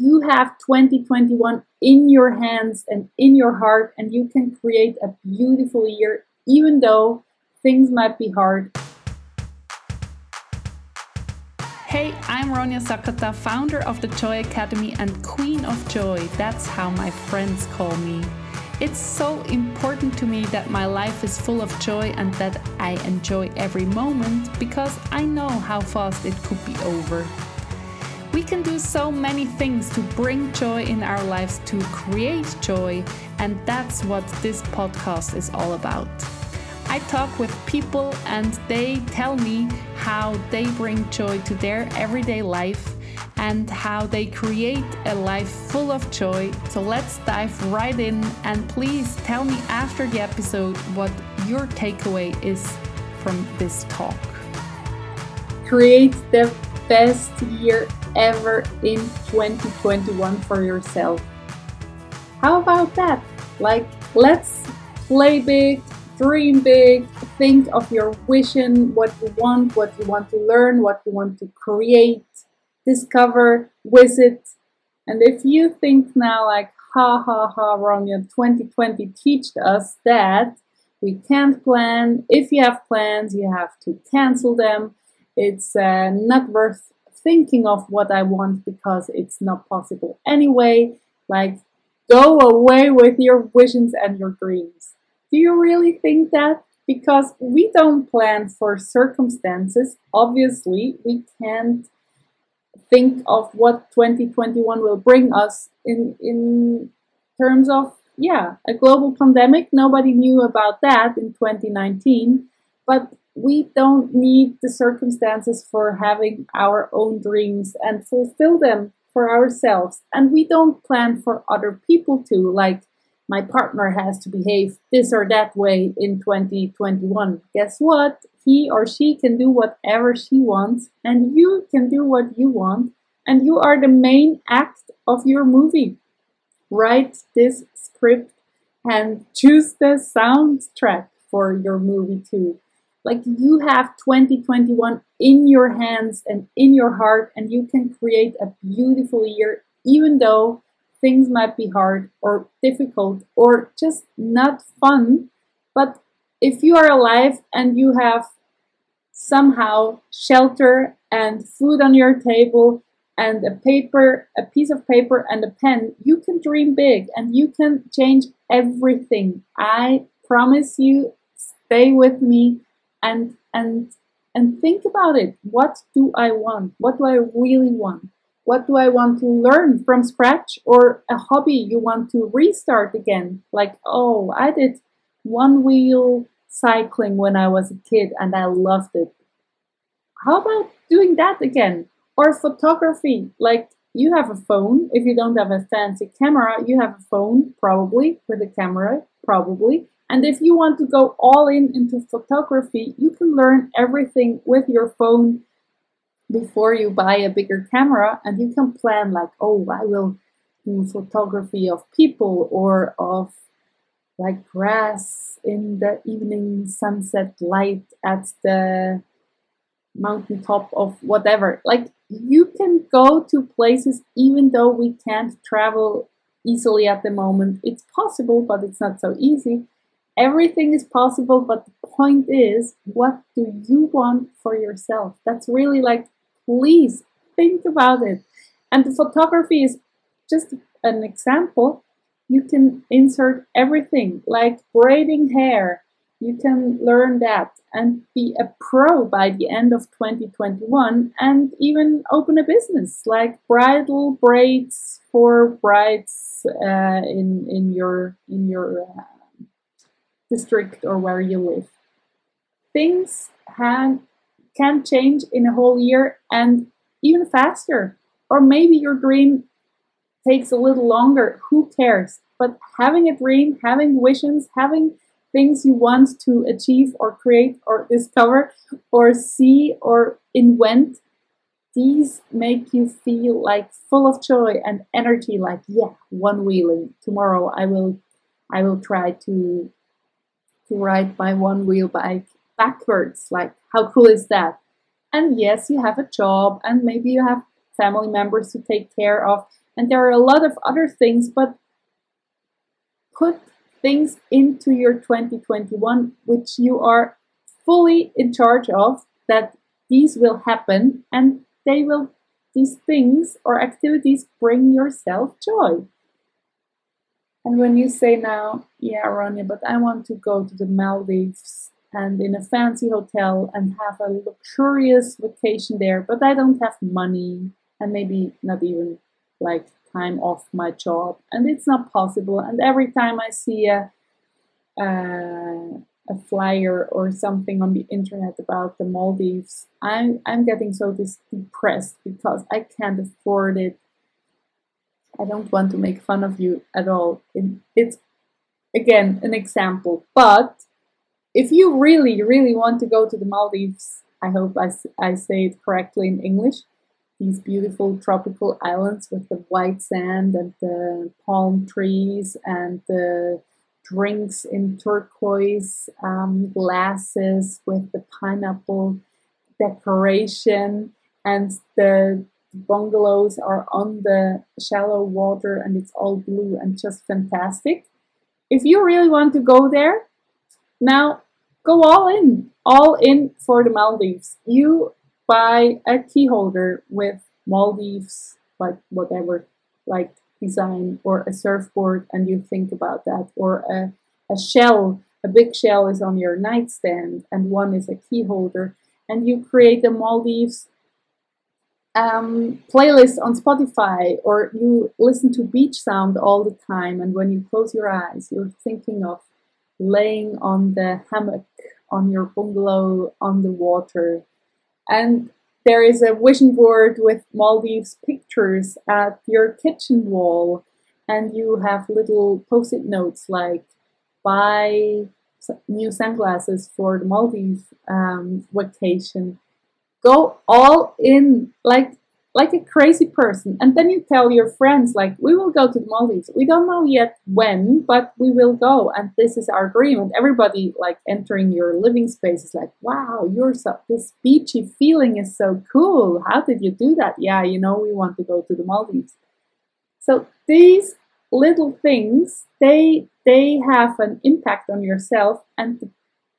you have 2021 in your hands and in your heart, and you can create a beautiful year, even though things might be hard. Hey, I'm Ronja Sakata, founder of the Joy Academy and Queen of Joy. That's how my friends call me. It's so important to me that my life is full of joy and that I enjoy every moment because I know how fast it could be over. We can do so many things to bring joy in our lives, to create joy, and that's what this podcast is all about. I talk with people and they tell me how they bring joy to their everyday life and how they create a life full of joy. So let's dive right in and please tell me after the episode what your takeaway is from this talk. Create the best year ever in 2021 for yourself. How about that? Like, let's play big, dream big, think of your vision, what you want, what you want to learn, what you want to create discover, visit. And if you think now, like, ha ha ha, Ronja, 2020 taught us that we can't plan. If you have plans, you have to cancel them. It's uh, not worth thinking of what I want because it's not possible anyway. Like, go away with your visions and your dreams. Do you really think that? Because we don't plan for circumstances. Obviously, we can't think of what 2021 will bring us in in terms of yeah a global pandemic nobody knew about that in 2019 but we don't need the circumstances for having our own dreams and fulfill them for ourselves and we don't plan for other people to like my partner has to behave this or that way in 2021 guess what he or she can do whatever she wants, and you can do what you want, and you are the main act of your movie. Write this script and choose the soundtrack for your movie too. Like you have 2021 in your hands and in your heart, and you can create a beautiful year, even though things might be hard or difficult or just not fun. But if you are alive and you have somehow shelter and food on your table and a paper, a piece of paper and a pen, you can dream big and you can change everything. I promise you, stay with me and and and think about it. What do I want? What do I really want? What do I want to learn from scratch or a hobby you want to restart again? Like, oh, I did one wheel cycling when I was a kid and I loved it. How about doing that again? Or photography, like you have a phone. If you don't have a fancy camera, you have a phone, probably, with a camera, probably. And if you want to go all in into photography, you can learn everything with your phone before you buy a bigger camera and you can plan like, oh, I will do photography of people or of like grass in the evening sunset light at the mountaintop of whatever. Like you can go to places even though we can't travel easily at the moment. It's possible, but it's not so easy. Everything is possible, but the point is, what do you want for yourself? That's really like, please think about it. And the photography is just an example you can insert everything like braiding hair. You can learn that and be a pro by the end of 2021 and even open a business like bridal braids for brides uh, in in your in your uh, district or where you live. Things have, can change in a whole year and even faster. Or maybe your dream takes a little longer, who cares? But having a dream, having visions, having things you want to achieve or create or discover or see or invent, these make you feel like full of joy and energy, like, yeah, one wheeling. Tomorrow I will I will try to to ride my one wheel bike backwards. Like, how cool is that? And yes, you have a job and maybe you have family members to take care of And there are a lot of other things, but put things into your 2021 which you are fully in charge of that these will happen and they will these things or activities bring yourself joy and when you say now yeah Ronja but I want to go to the Maldives and in a fancy hotel and have a luxurious vacation there but I don't have money and maybe not even like time off my job and it's not possible and every time i see a uh, a flyer or something on the internet about the Maldives, I'm, I'm getting so depressed because I can't afford it. I don't want to make fun of you at all. It, it's, again, an example. But if you really, really want to go to the Maldives, I hope I, I say it correctly in English, these beautiful tropical islands with the white sand and the palm trees and the drinks in turquoise um, glasses with the pineapple decoration and the bungalows are on the shallow water and it's all blue and just fantastic. If you really want to go there, now go all in, all in for the Maldives. You buy a key holder with Maldives, like whatever, like design, or a surfboard, and you think about that, or a, a shell, a big shell is on your nightstand, and one is a key holder, and you create a Maldives um, playlist on Spotify, or you listen to beach sound all the time, and when you close your eyes, you're thinking of laying on the hammock on your bungalow on the water and there is a vision board with Maldives pictures at your kitchen wall, and you have little post it notes like buy new sunglasses for the Maldives um, vacation. Go all in, like like a crazy person. And then you tell your friends, like, we will go to the Maldives. We don't know yet when, but we will go. And this is our dream. And everybody, like, entering your living space is like, wow, you're so, this beachy feeling is so cool. How did you do that? Yeah, you know, we want to go to the Maldives. So these little things, they, they have an impact on yourself. And the,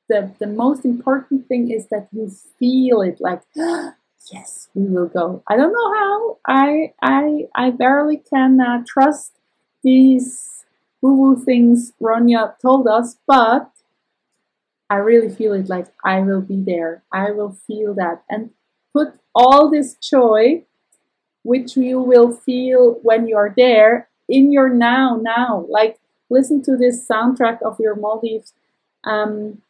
the, the most important thing is that you feel it like, yes, we will go. I don't know how. I I I barely can uh, trust these woo woo things Ronja told us, but I really feel it like I will be there. I will feel that and put all this joy, which you will feel when you are there, in your now. Now, like listen to this soundtrack of your Maldives um,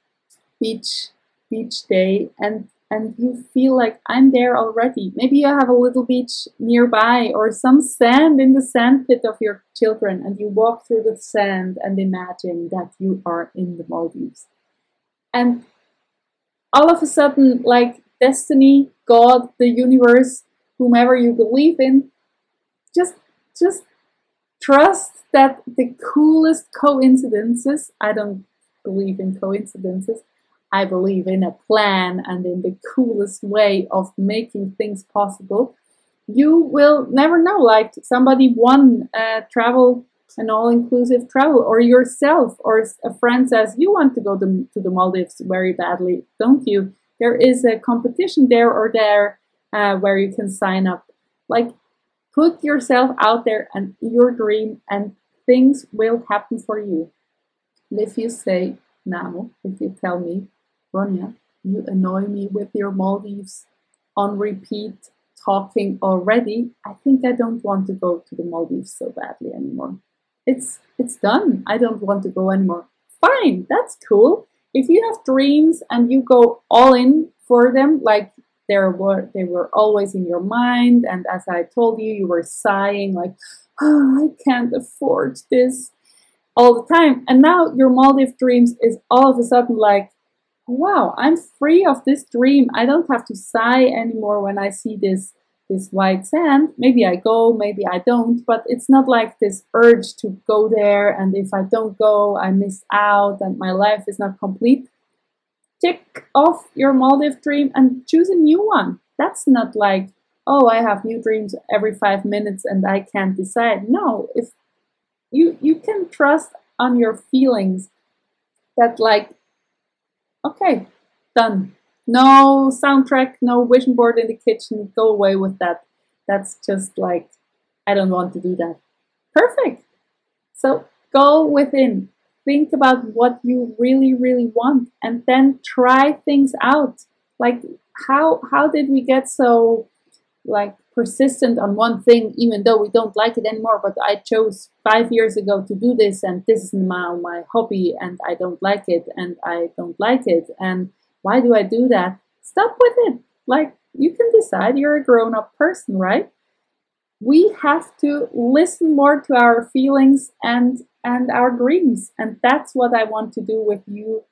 beach beach day and and you feel like I'm there already. Maybe you have a little beach nearby or some sand in the sandpit of your children, and you walk through the sand and imagine that you are in the Maldives. And all of a sudden, like destiny, God, the universe, whomever you believe in, just just trust that the coolest coincidences, I don't believe in coincidences, I believe in a plan and in the coolest way of making things possible, you will never know. Like somebody won a travel, an all inclusive travel, or yourself, or a friend says, You want to go to, to the Maldives very badly, don't you? There is a competition there or there uh, where you can sign up. Like, put yourself out there and your dream, and things will happen for you. And if you say now, if you tell me, Ronja, you annoy me with your Maldives on repeat talking already. I think I don't want to go to the Maldives so badly anymore. It's it's done. I don't want to go anymore. Fine, that's cool. If you have dreams and you go all in for them, like they were they were always in your mind, and as I told you, you were sighing like, oh, I can't afford this all the time. And now your Maldives dreams is all of a sudden like wow, I'm free of this dream. I don't have to sigh anymore when I see this this white sand. Maybe I go, maybe I don't, but it's not like this urge to go there and if I don't go, I miss out and my life is not complete. Tick off your Maldives dream and choose a new one. That's not like, oh, I have new dreams every five minutes and I can't decide. No, if you you can trust on your feelings that like, okay, done. No soundtrack, no vision board in the kitchen. Go away with that. That's just like, I don't want to do that. Perfect. So go within, think about what you really, really want, and then try things out. Like, how how did we get so like persistent on one thing even though we don't like it anymore but i chose five years ago to do this and this is now my hobby and i don't like it and i don't like it. And why do i do that? Stop with it. Like you can decide you're a grown-up person right? We have to listen more to our feelings and and our dreams and that's what i want to do with you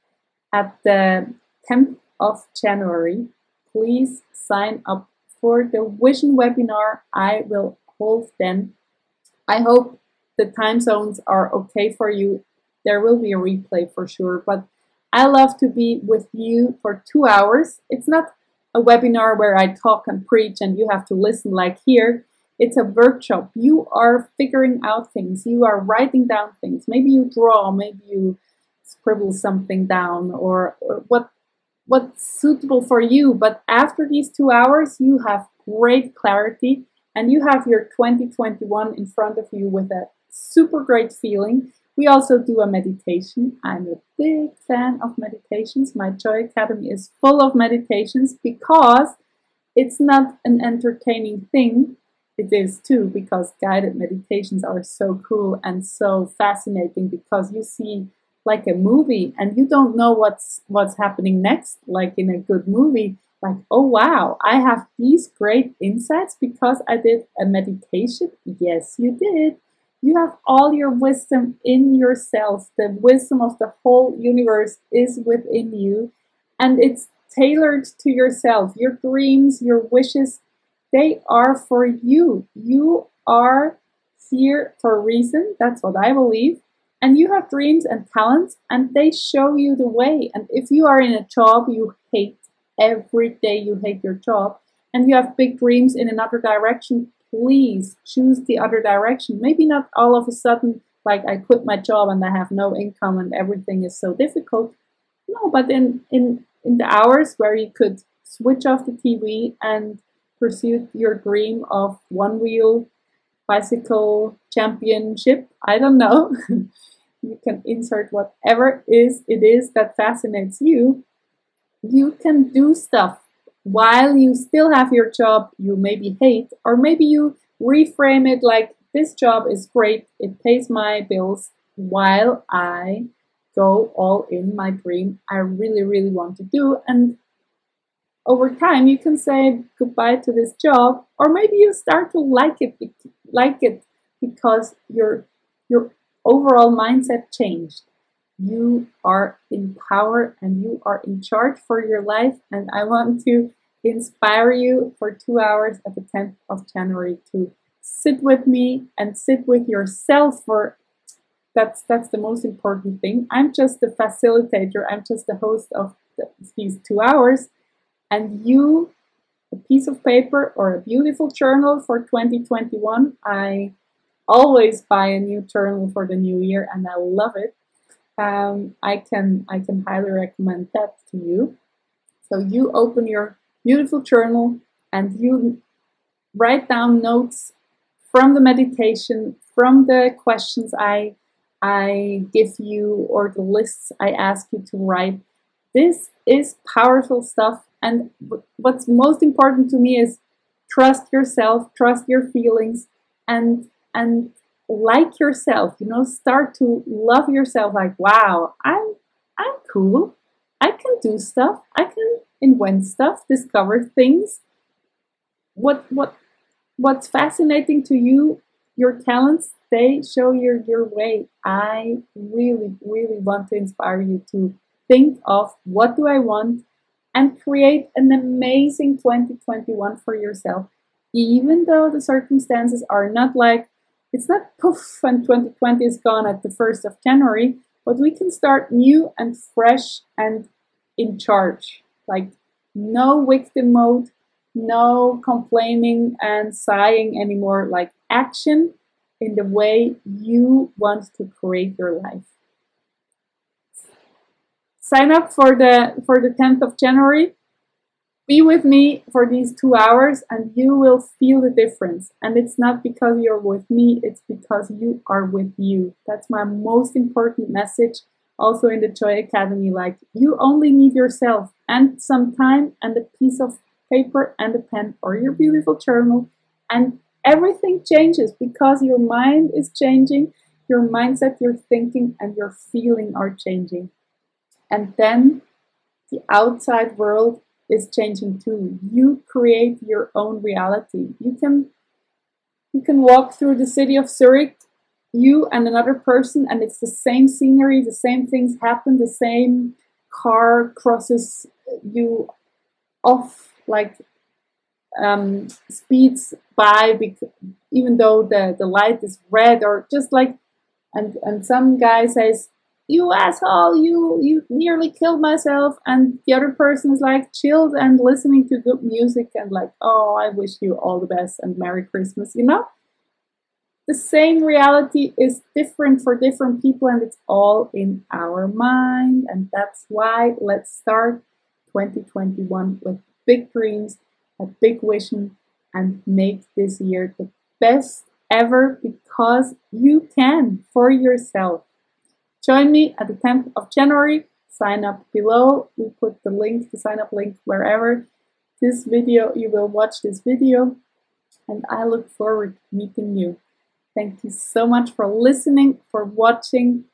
at the 10th of january. Please sign up for the vision webinar I will hold then. I hope the time zones are okay for you. There will be a replay for sure, but I love to be with you for two hours. It's not a webinar where I talk and preach and you have to listen like here. It's a workshop. You are figuring out things. You are writing down things. Maybe you draw, maybe you scribble something down or, or what what's suitable for you. But after these two hours, you have great clarity and you have your 2021 in front of you with a super great feeling. We also do a meditation. I'm a big fan of meditations. My Joy Academy is full of meditations because it's not an entertaining thing. It is too, because guided meditations are so cool and so fascinating because you see like a movie and you don't know what's what's happening next like in a good movie like oh wow i have these great insights because i did a meditation? Yes you did. You have all your wisdom in yourself. The wisdom of the whole universe is within you and it's tailored to yourself. Your dreams your wishes they are for you. You are here for a reason. That's what i believe and you have dreams and talents, and they show you the way. And if you are in a job you hate, every day you hate your job, and you have big dreams in another direction, please choose the other direction. Maybe not all of a sudden, like I quit my job and I have no income and everything is so difficult. No, but in, in, in the hours where you could switch off the TV and pursue your dream of one wheel bicycle championship. I don't know. you can insert whatever is it is that fascinates you. You can do stuff while you still have your job you maybe hate, or maybe you reframe it like this job is great, it pays my bills while I go all in my dream I really, really want to do. And over time you can say goodbye to this job or maybe you start to like it like it because your your overall mindset changed. You are in power and you are in charge for your life and i want to inspire you for two hours at the 10th of january to sit with me and sit with yourself for that's that's the most important thing. I'm just the facilitator. I'm just the host of the, these two hours and you piece of paper or a beautiful journal for 2021. I always buy a new journal for the new year and I love it. Um, I can I can highly recommend that to you. So you open your beautiful journal and you write down notes from the meditation, from the questions I I give you or the lists I ask you to write. This is powerful stuff and what's most important to me is trust yourself, trust your feelings, and and like yourself. You know, start to love yourself. Like, wow, I'm I'm cool. I can do stuff. I can invent stuff, discover things. What what what's fascinating to you, your talents, they show your your way. I really, really want to inspire you to think of what do I want and create an amazing 2021 for yourself, even though the circumstances are not like it's not poof and 2020 is gone at the 1st of January, but we can start new and fresh and in charge. Like no victim mode, no complaining and sighing anymore, like action in the way you want to create your life. Sign up for the for the 10th of January. Be with me for these two hours and you will feel the difference. And it's not because you're with me, it's because you are with you. That's my most important message also in the Joy Academy. Like, you only need yourself and some time and a piece of paper and a pen or your beautiful journal, and everything changes because your mind is changing, your mindset, your thinking, and your feeling are changing. And then the outside world is changing too. You create your own reality. You can you can walk through the city of Zurich, you and another person, and it's the same scenery, the same things happen, the same car crosses you off like um, speeds by because, even though the, the light is red or just like and and some guy says you asshole you you nearly killed myself. And the other person is like chilled and listening to good music and like oh i wish you all the best and merry christmas you know? The same reality is different for different people and it's all in our mind. And that's why let's start 2021 with big dreams a big vision and make this year the best ever because you can for yourself. Join me at the 10th of January. Sign up below. We put the link, the sign up link, wherever this video you will watch this video. And I look forward to meeting you. Thank you so much for listening, for watching,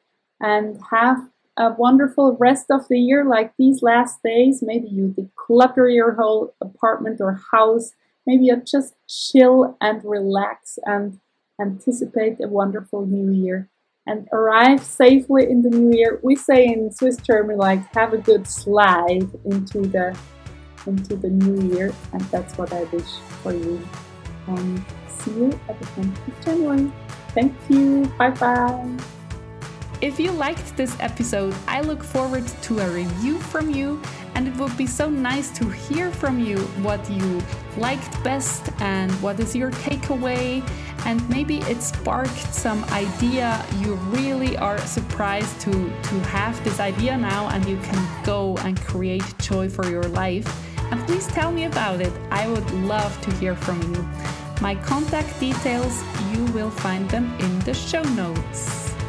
and have a wonderful rest of the year like these last days. Maybe you declutter your whole apartment or house. Maybe you just chill and relax and anticipate a wonderful new year and arrive safely in the new year. We say in Swiss German like have a good slide into the into the new year and that's what I wish for you. And see you at the 10th of January. Thank you. Bye bye. If you liked this episode, I look forward to a review from you, and it would be so nice to hear from you what you liked best and what is your takeaway. And maybe it sparked some idea. You really are surprised to, to have this idea now, and you can go and create joy for your life. And please tell me about it. I would love to hear from you. My contact details, you will find them in the show notes.